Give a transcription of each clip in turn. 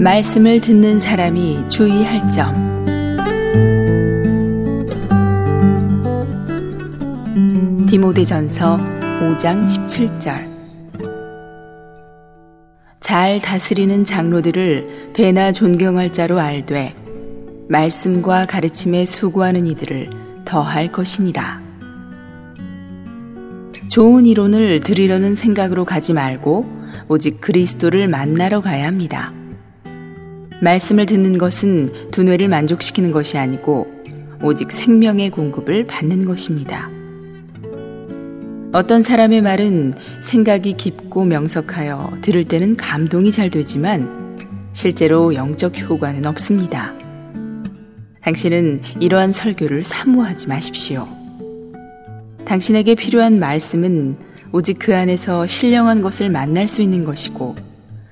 말씀을 듣는 사람이 주의할 점. 디모데전서 5장 17절. 잘 다스리는 장로들을 배나 존경할 자로 알되 말씀과 가르침에 수고하는 이들을 더할 것이니라. 좋은 이론을 들으려는 생각으로 가지 말고 오직 그리스도를 만나러 가야 합니다. 말씀을 듣는 것은 두뇌를 만족시키는 것이 아니고 오직 생명의 공급을 받는 것입니다. 어떤 사람의 말은 생각이 깊고 명석하여 들을 때는 감동이 잘 되지만 실제로 영적 효과는 없습니다. 당신은 이러한 설교를 사모하지 마십시오. 당신에게 필요한 말씀은 오직 그 안에서 신령한 것을 만날 수 있는 것이고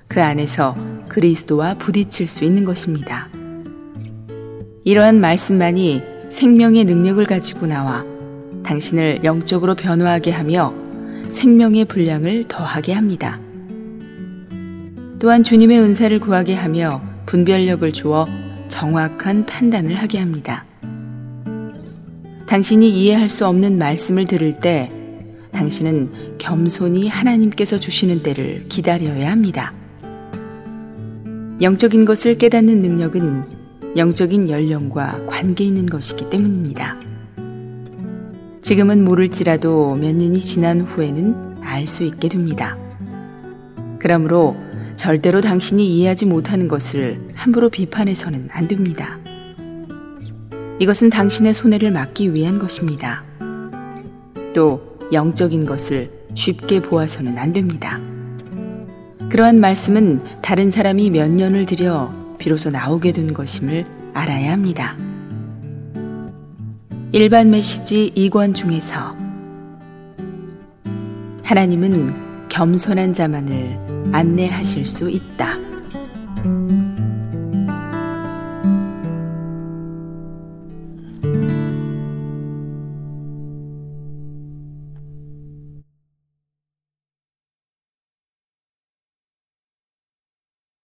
그 안에서 그리스도와 부딪힐 수 있는 것입니다. 이러한 말씀만이 생명의 능력을 가지고 나와 당신을 영적으로 변화하게 하며 생명의 분량을 더하게 합니다. 또한 주님의 은사를 구하게 하며 분별력을 주어 정확한 판단을 하게 합니다. 당신이 이해할 수 없는 말씀을 들을 때 당신은 겸손히 하나님께서 주시는 때를 기다려야 합니다. 영적인 것을 깨닫는 능력은 영적인 연령과 관계 있는 것이기 때문입니다. 지금은 모를지라도 몇 년이 지난 후에는 알 수 있게 됩니다. 그러므로 절대로 당신이 이해하지 못하는 것을 함부로 비판해서는 안 됩니다. 이것은 당신의 손해를 막기 위한 것입니다. 또 영적인 것을 쉽게 보아서는 안 됩니다. 그러한 말씀은 다른 사람이 몇 년을 들여 비로소 나오게 된 것임을 알아야 합니다. 일반 메시지 2권 중에서 하나님은 겸손한 자만을 안내하실 수 있다.